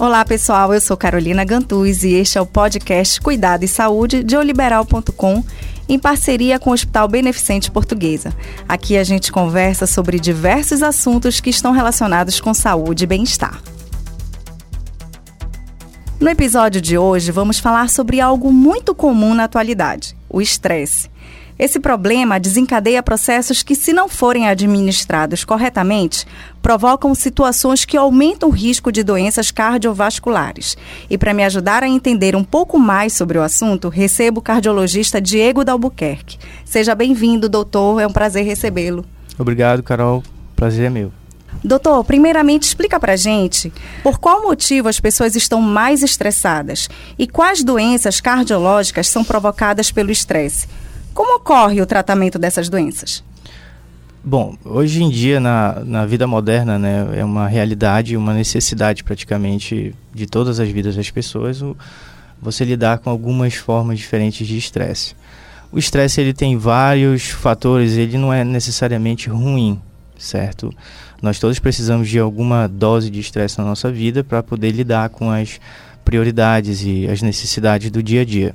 Olá, pessoal. Eu sou Carolina Gantuz e este é o podcast Cuidado e Saúde de oliberal.com em parceria com o Hospital Beneficente Portuguesa. Aqui a gente conversa sobre diversos assuntos que estão relacionados com saúde e bem-estar. No episódio de hoje, vamos falar sobre algo muito comum na atualidade: o estresse. Esse problema desencadeia processos que, se não forem administrados corretamente, provocam situações que aumentam o risco de doenças cardiovasculares. E para me ajudar a entender um pouco mais sobre o assunto, recebo o cardiologista Diego Dalbuquerque. Seja bem-vindo, doutor. É um prazer recebê-lo. Obrigado, Carol. Prazer é meu. Doutor, primeiramente explica pra gente por qual motivo as pessoas estão mais estressadas e quais doenças cardiológicas são provocadas pelo estresse. Como ocorre o tratamento dessas doenças? Bom, hoje em dia, na, na vida moderna, né, é uma realidade, uma necessidade praticamente de todas as vidas das pessoas o, você lidar com algumas formas diferentes de estresse. O estresse ele tem vários fatores, ele não é necessariamente ruim, certo? Nós todos precisamos de alguma dose de estresse na nossa vida para poder lidar com as prioridades e as necessidades do dia a dia.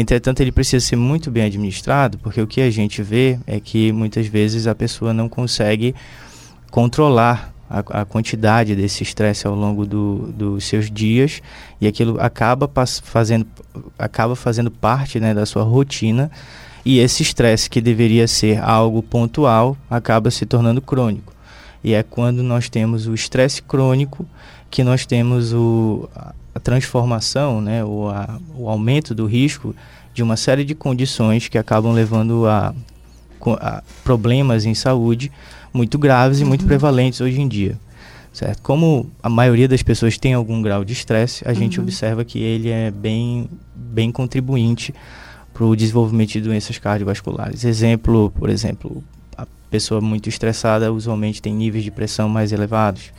Entretanto, ele precisa ser muito bem administrado, porque o que a gente vê é que muitas vezes a pessoa não consegue controlar a, a quantidade desse estresse ao longo do, dos seus dias e aquilo acaba fazendo, acaba fazendo parte né, da sua rotina e esse estresse que deveria ser algo pontual acaba se tornando crônico. E é quando nós temos o estresse crônico que nós temos o, a transformação, né, o, a, o aumento do risco de uma série de condições que acabam levando a, a problemas em saúde muito graves e muito uhum. prevalentes hoje em dia. Certo? Como a maioria das pessoas tem algum grau de estresse, a uhum. gente observa que ele é bem, bem contribuinte para o desenvolvimento de doenças cardiovasculares. Exemplo, por exemplo, a pessoa muito estressada usualmente tem níveis de pressão mais elevados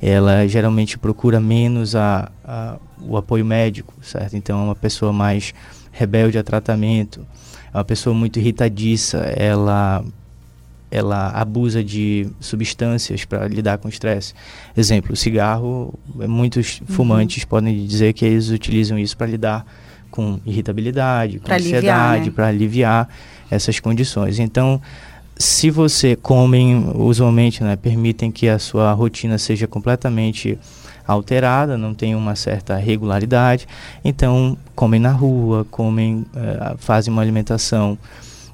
ela geralmente procura menos a, a, o apoio médico, certo? Então é uma pessoa mais rebelde a tratamento, é uma pessoa muito irritadiça, ela ela abusa de substâncias para lidar com estresse. Exemplo, o cigarro, muitos uhum. fumantes podem dizer que eles utilizam isso para lidar com irritabilidade, com pra ansiedade, para aliviar, né? aliviar essas condições. Então, se você comem usualmente, né, permitem que a sua rotina seja completamente alterada, não tem uma certa regularidade, então comem na rua, comem, uh, fazem uma alimentação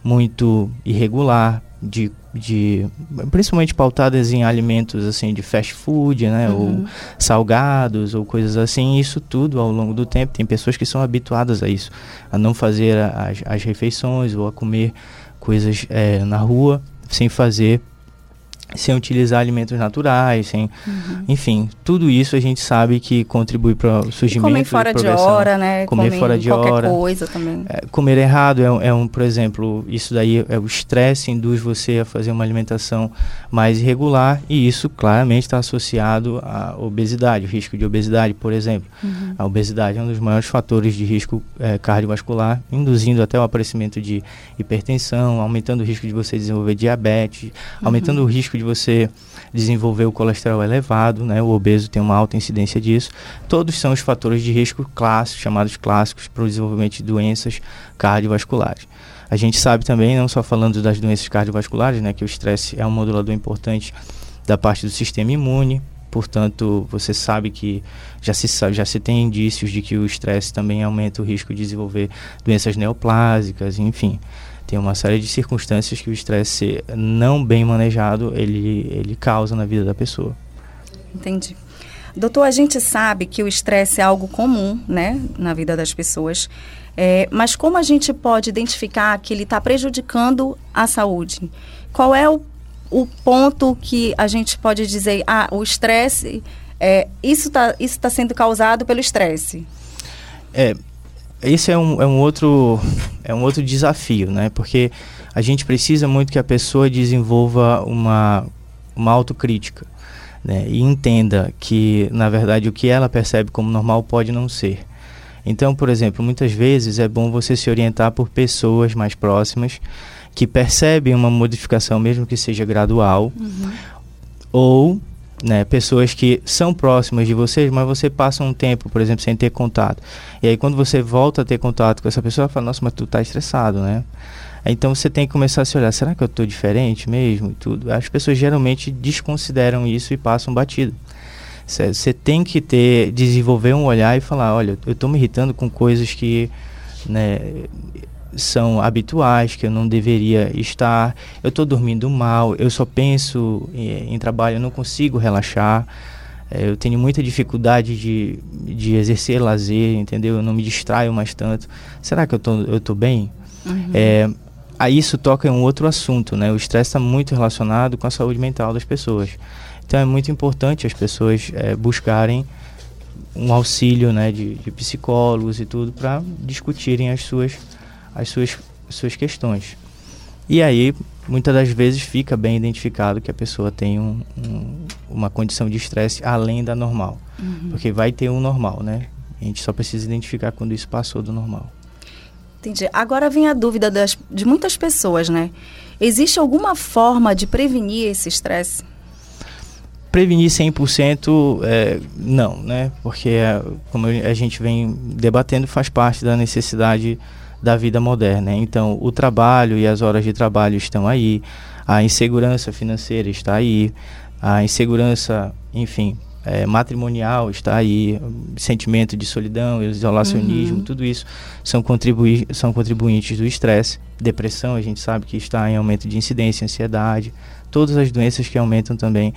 muito irregular, de, de principalmente pautadas em alimentos assim de fast food, né, uhum. ou salgados ou coisas assim. Isso tudo ao longo do tempo tem pessoas que são habituadas a isso, a não fazer as, as refeições ou a comer coisas é, na rua sem fazer sem utilizar alimentos naturais, sem, uhum. enfim, tudo isso a gente sabe que contribui para o surgimento e comer fora de hora, né? Comer, comer fora de hora, coisa também. É, comer errado é, é, um, por exemplo, isso daí é o estresse induz você a fazer uma alimentação mais irregular e isso claramente está associado à obesidade, o risco de obesidade, por exemplo. Uhum. A obesidade é um dos maiores fatores de risco é, cardiovascular, induzindo até o aparecimento de hipertensão, aumentando o risco de você desenvolver diabetes, uhum. aumentando o risco de de você desenvolver o colesterol elevado, né? O obeso tem uma alta incidência disso. Todos são os fatores de risco clássicos, chamados clássicos, para o desenvolvimento de doenças cardiovasculares. A gente sabe também, não só falando das doenças cardiovasculares, né, que o estresse é um modulador importante da parte do sistema imune, portanto, você sabe que já se, já se tem indícios de que o estresse também aumenta o risco de desenvolver doenças neoplásicas, enfim tem uma série de circunstâncias que o estresse não bem manejado ele, ele causa na vida da pessoa. Entendi. Doutor, a gente sabe que o estresse é algo comum, né, na vida das pessoas. É, mas como a gente pode identificar que ele está prejudicando a saúde? Qual é o, o ponto que a gente pode dizer, ah, o estresse, é, isso está isso tá sendo causado pelo estresse? É, esse é um, é um outro é um outro desafio, né? Porque a gente precisa muito que a pessoa desenvolva uma, uma autocrítica. Né? E entenda que, na verdade, o que ela percebe como normal pode não ser. Então, por exemplo, muitas vezes é bom você se orientar por pessoas mais próximas que percebem uma modificação, mesmo que seja gradual, uhum. ou né, pessoas que são próximas de vocês, mas você passa um tempo, por exemplo, sem ter contato. E aí quando você volta a ter contato com essa pessoa, fala, nossa, mas tu tá estressado, né? Então você tem que começar a se olhar, será que eu estou diferente mesmo e tudo? As pessoas geralmente desconsideram isso e passam batido. Você tem que ter, desenvolver um olhar e falar, olha, eu estou me irritando com coisas que né, são habituais, que eu não deveria estar, eu estou dormindo mal, eu só penso em, em trabalho, eu não consigo relaxar, é, eu tenho muita dificuldade de, de exercer lazer, entendeu? Eu não me distraio mais tanto. Será que eu tô, eu tô bem? Uhum. É, aí isso toca em um outro assunto, né? O estresse está muito relacionado com a saúde mental das pessoas. Então é muito importante as pessoas é, buscarem um auxílio né, de, de psicólogos e tudo para discutirem as suas, as suas, suas questões. E aí, muitas das vezes, fica bem identificado que a pessoa tem um, um, uma condição de estresse além da normal. Uhum. Porque vai ter um normal, né? A gente só precisa identificar quando isso passou do normal. Entendi. Agora vem a dúvida das, de muitas pessoas, né? Existe alguma forma de prevenir esse estresse? prevenir 100% é, não, né? Porque, é, como a gente vem debatendo, faz parte da necessidade da vida moderna. Então, o trabalho e as horas de trabalho estão aí, a insegurança financeira está aí, a insegurança, enfim, é, matrimonial está aí, sentimento de solidão, isolacionismo, uhum. tudo isso são, contribui são contribuintes do estresse. Depressão, a gente sabe que está em aumento de incidência, ansiedade, todas as doenças que aumentam também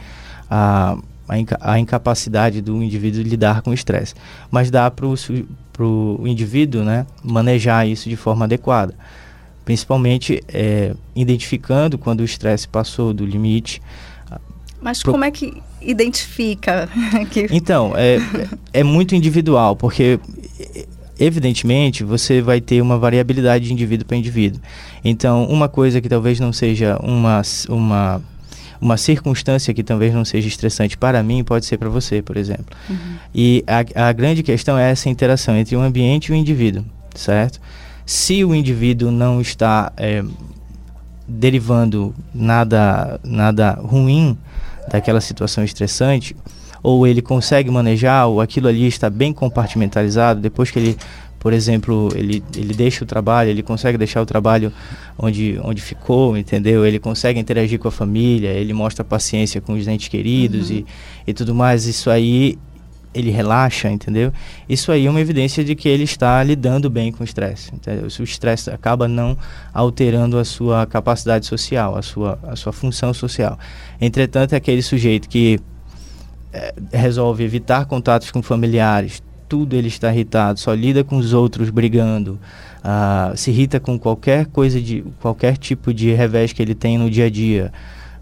a, a, inca, a incapacidade do indivíduo de lidar com o estresse. Mas dá para o indivíduo né, manejar isso de forma adequada. Principalmente é, identificando quando o estresse passou do limite. Mas pro... como é que identifica? que... Então, é, é muito individual, porque evidentemente você vai ter uma variabilidade de indivíduo para indivíduo. Então, uma coisa que talvez não seja uma, uma uma circunstância que talvez não seja estressante para mim pode ser para você, por exemplo. Uhum. E a, a grande questão é essa interação entre o ambiente e o indivíduo, certo? Se o indivíduo não está é, derivando nada, nada ruim daquela situação estressante, ou ele consegue manejar, ou aquilo ali está bem compartimentalizado, depois que ele por exemplo, ele, ele deixa o trabalho, ele consegue deixar o trabalho onde, onde ficou, entendeu? Ele consegue interagir com a família, ele mostra paciência com os entes queridos uhum. e, e tudo mais. Isso aí ele relaxa, entendeu? Isso aí é uma evidência de que ele está lidando bem com o estresse. O estresse acaba não alterando a sua capacidade social, a sua, a sua função social. Entretanto, é aquele sujeito que é, resolve evitar contatos com familiares, tudo ele está irritado, só lida com os outros brigando, uh, se irrita com qualquer coisa de qualquer tipo de revés que ele tem no dia a dia.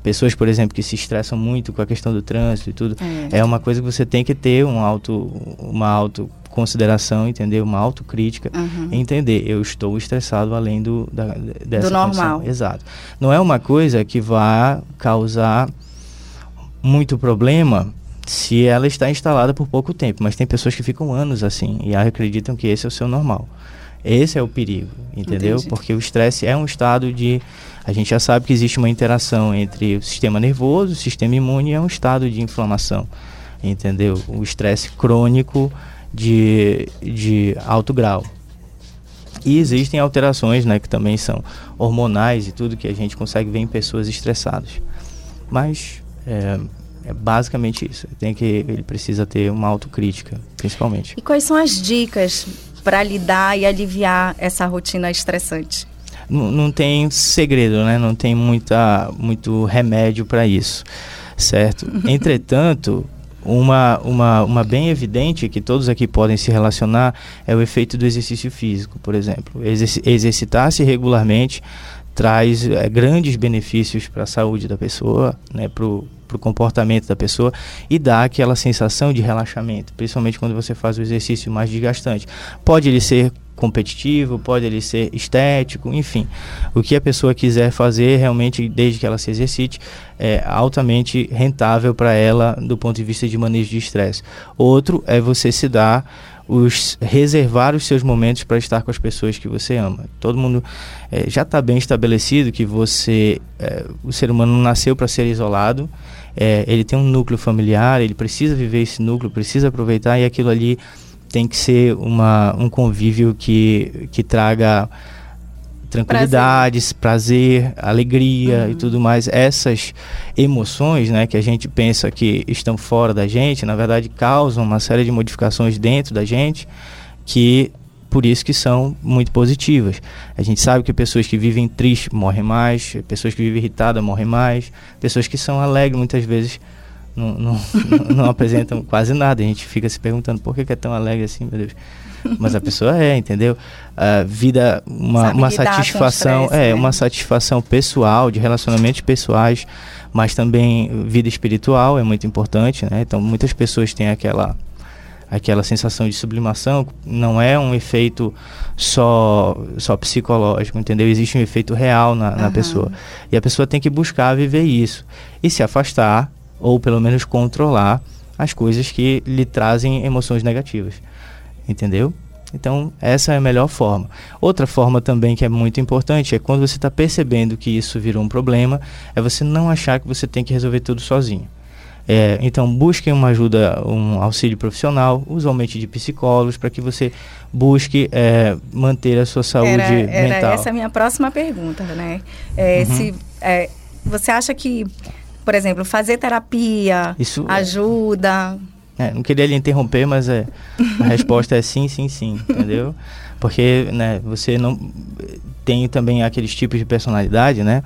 Pessoas, por exemplo, que se estressam muito com a questão do trânsito e tudo, é, é uma coisa que você tem que ter um auto, uma auto consideração, entender, uma autocrítica, uhum. entender, eu estou estressado além do da, dessa do normal. Condição. Exato. Não é uma coisa que vá causar muito problema se ela está instalada por pouco tempo, mas tem pessoas que ficam anos assim e acreditam que esse é o seu normal. Esse é o perigo, entendeu? Entendi. Porque o estresse é um estado de. A gente já sabe que existe uma interação entre o sistema nervoso, o sistema imune, é um estado de inflamação, entendeu? O estresse crônico de, de alto grau. E existem alterações, né, que também são hormonais e tudo que a gente consegue ver em pessoas estressadas. Mas é, é basicamente isso. Tem que ele precisa ter uma autocrítica, principalmente. E quais são as dicas para lidar e aliviar essa rotina estressante? Não, não tem segredo, né? Não tem muita muito remédio para isso, certo? Entretanto, uma, uma, uma bem evidente que todos aqui podem se relacionar é o efeito do exercício físico, por exemplo. Exercitar-se regularmente traz é, grandes benefícios para a saúde da pessoa, né, para o comportamento da pessoa e dá aquela sensação de relaxamento, principalmente quando você faz o exercício mais desgastante. Pode ele ser competitivo, pode ele ser estético, enfim. O que a pessoa quiser fazer, realmente, desde que ela se exercite, é altamente rentável para ela do ponto de vista de manejo de estresse. Outro é você se dar os reservar os seus momentos para estar com as pessoas que você ama. Todo mundo é, já está bem estabelecido que você, é, o ser humano nasceu para ser isolado. é, ele tem um núcleo familiar, ele precisa viver esse núcleo, precisa aproveitar e aquilo ali tem que ser uma, um convívio que, que traga tranquilidades, prazer, prazer alegria uhum. e tudo mais. Essas emoções, né, que a gente pensa que estão fora da gente, na verdade causam uma série de modificações dentro da gente que por isso que são muito positivas. A gente sabe que pessoas que vivem tristes morrem mais, pessoas que vivem irritadas morrem mais, pessoas que são alegres muitas vezes não, não, não apresentam quase nada. A gente fica se perguntando por que, que é tão alegre assim, meu Deus. Mas a pessoa é, entendeu? A vida, uma, uma satisfação, é, né? uma satisfação pessoal, de relacionamentos pessoais, mas também vida espiritual é muito importante, né? Então muitas pessoas têm aquela aquela sensação de sublimação não é um efeito só só psicológico, entendeu? Existe um efeito real na, na uhum. pessoa. E a pessoa tem que buscar viver isso e se afastar ou pelo menos controlar as coisas que lhe trazem emoções negativas. Entendeu? Então, essa é a melhor forma. Outra forma também que é muito importante é quando você está percebendo que isso virou um problema, é você não achar que você tem que resolver tudo sozinho. É, então, busquem uma ajuda, um auxílio profissional, usualmente de psicólogos, para que você busque é, manter a sua saúde era, era mental. Essa é a minha próxima pergunta, né? É, uhum. Se é, você acha que, por exemplo, fazer terapia Isso é ajuda? É, não queria lhe interromper, mas é, a resposta é sim, sim, sim, entendeu? Porque né, você não tem também aqueles tipos de personalidade, né?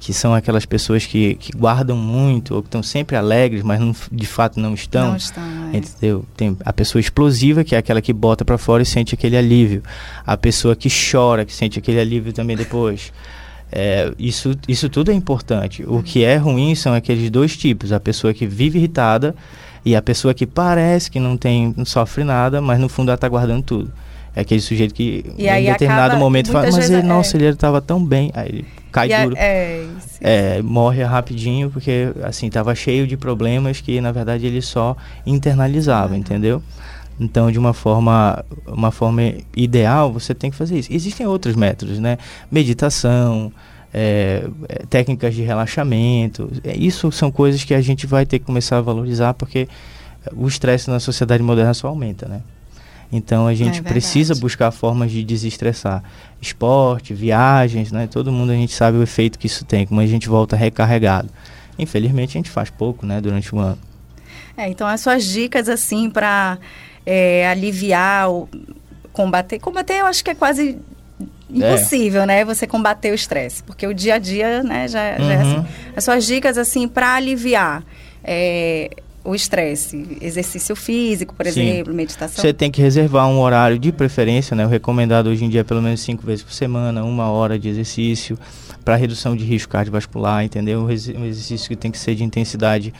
que são aquelas pessoas que, que guardam muito ou que estão sempre alegres, mas não, de fato não estão. Não estão, é. Entendeu? Tem a pessoa explosiva, que é aquela que bota para fora e sente aquele alívio. A pessoa que chora, que sente aquele alívio também depois. É, isso, isso tudo é importante. O que é ruim são aqueles dois tipos: a pessoa que vive irritada e a pessoa que parece que não tem, não sofre nada, mas no fundo ela está guardando tudo. É aquele sujeito que e em determinado acaba, momento fala, mas ele, é, nossa, ele estava tão bem. Aí ele cai e duro. É, é, morre rapidinho, porque assim, estava cheio de problemas que na verdade ele só internalizava, uhum. entendeu? Então, de uma forma, uma forma ideal, você tem que fazer isso. Existem outros métodos, né? Meditação, é, é técnicas de relaxamento. É, isso são coisas que a gente vai ter que começar a valorizar, porque o estresse na sociedade moderna só aumenta, né? Então a gente é precisa buscar formas de desestressar. Esporte, viagens, né? Todo mundo a gente sabe o efeito que isso tem, como a gente volta recarregado. Infelizmente a gente faz pouco, né, durante o ano. É, então as suas dicas assim para é, aliviar, combater, combater eu acho que é quase impossível, é. né? Você combater o estresse, porque o dia a dia, né, já, uhum. já é assim. Uhum. As suas dicas assim para aliviar é, o estresse, exercício físico, por Sim. exemplo, meditação. Você tem que reservar um horário de preferência, né? O recomendado hoje em dia é pelo menos cinco vezes por semana, uma hora de exercício para redução de risco cardiovascular, entendeu? Um exercício que tem que ser de intensidade,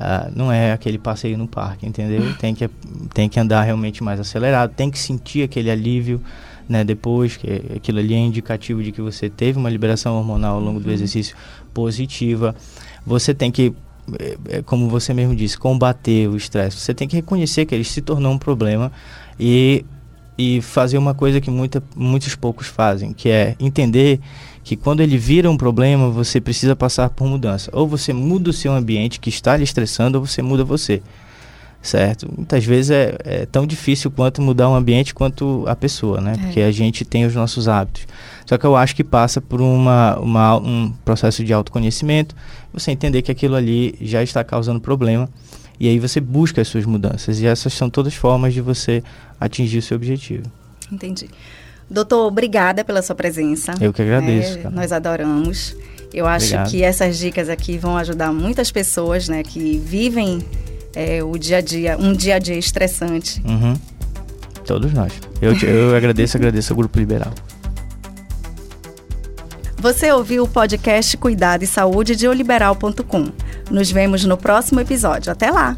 uh, não é aquele passeio no parque, entendeu? Tem que, tem que andar realmente mais acelerado, tem que sentir aquele alívio, né? Depois que aquilo ali é indicativo de que você teve uma liberação hormonal ao longo do uhum. exercício positiva. Você tem que é, é, como você mesmo disse, combater o estresse. Você tem que reconhecer que ele se tornou um problema e, e fazer uma coisa que muita, muitos poucos fazem, que é entender que quando ele vira um problema, você precisa passar por mudança. Ou você muda o seu ambiente que está lhe estressando, ou você muda você. Certo? Muitas vezes é, é tão difícil quanto mudar um ambiente quanto a pessoa, né? É. Porque a gente tem os nossos hábitos. Só que eu acho que passa por uma, uma, um processo de autoconhecimento, você entender que aquilo ali já está causando problema e aí você busca as suas mudanças. E essas são todas formas de você atingir o seu objetivo. Entendi. Doutor, obrigada pela sua presença. Eu que agradeço. É, nós adoramos. Eu acho Obrigado. que essas dicas aqui vão ajudar muitas pessoas, né, que vivem é, o dia a dia, um dia a dia estressante. Uhum. Todos nós. Eu, eu agradeço, agradeço ao Grupo Liberal. Você ouviu o podcast Cuidado e Saúde de oliberal.com. Nos vemos no próximo episódio. Até lá!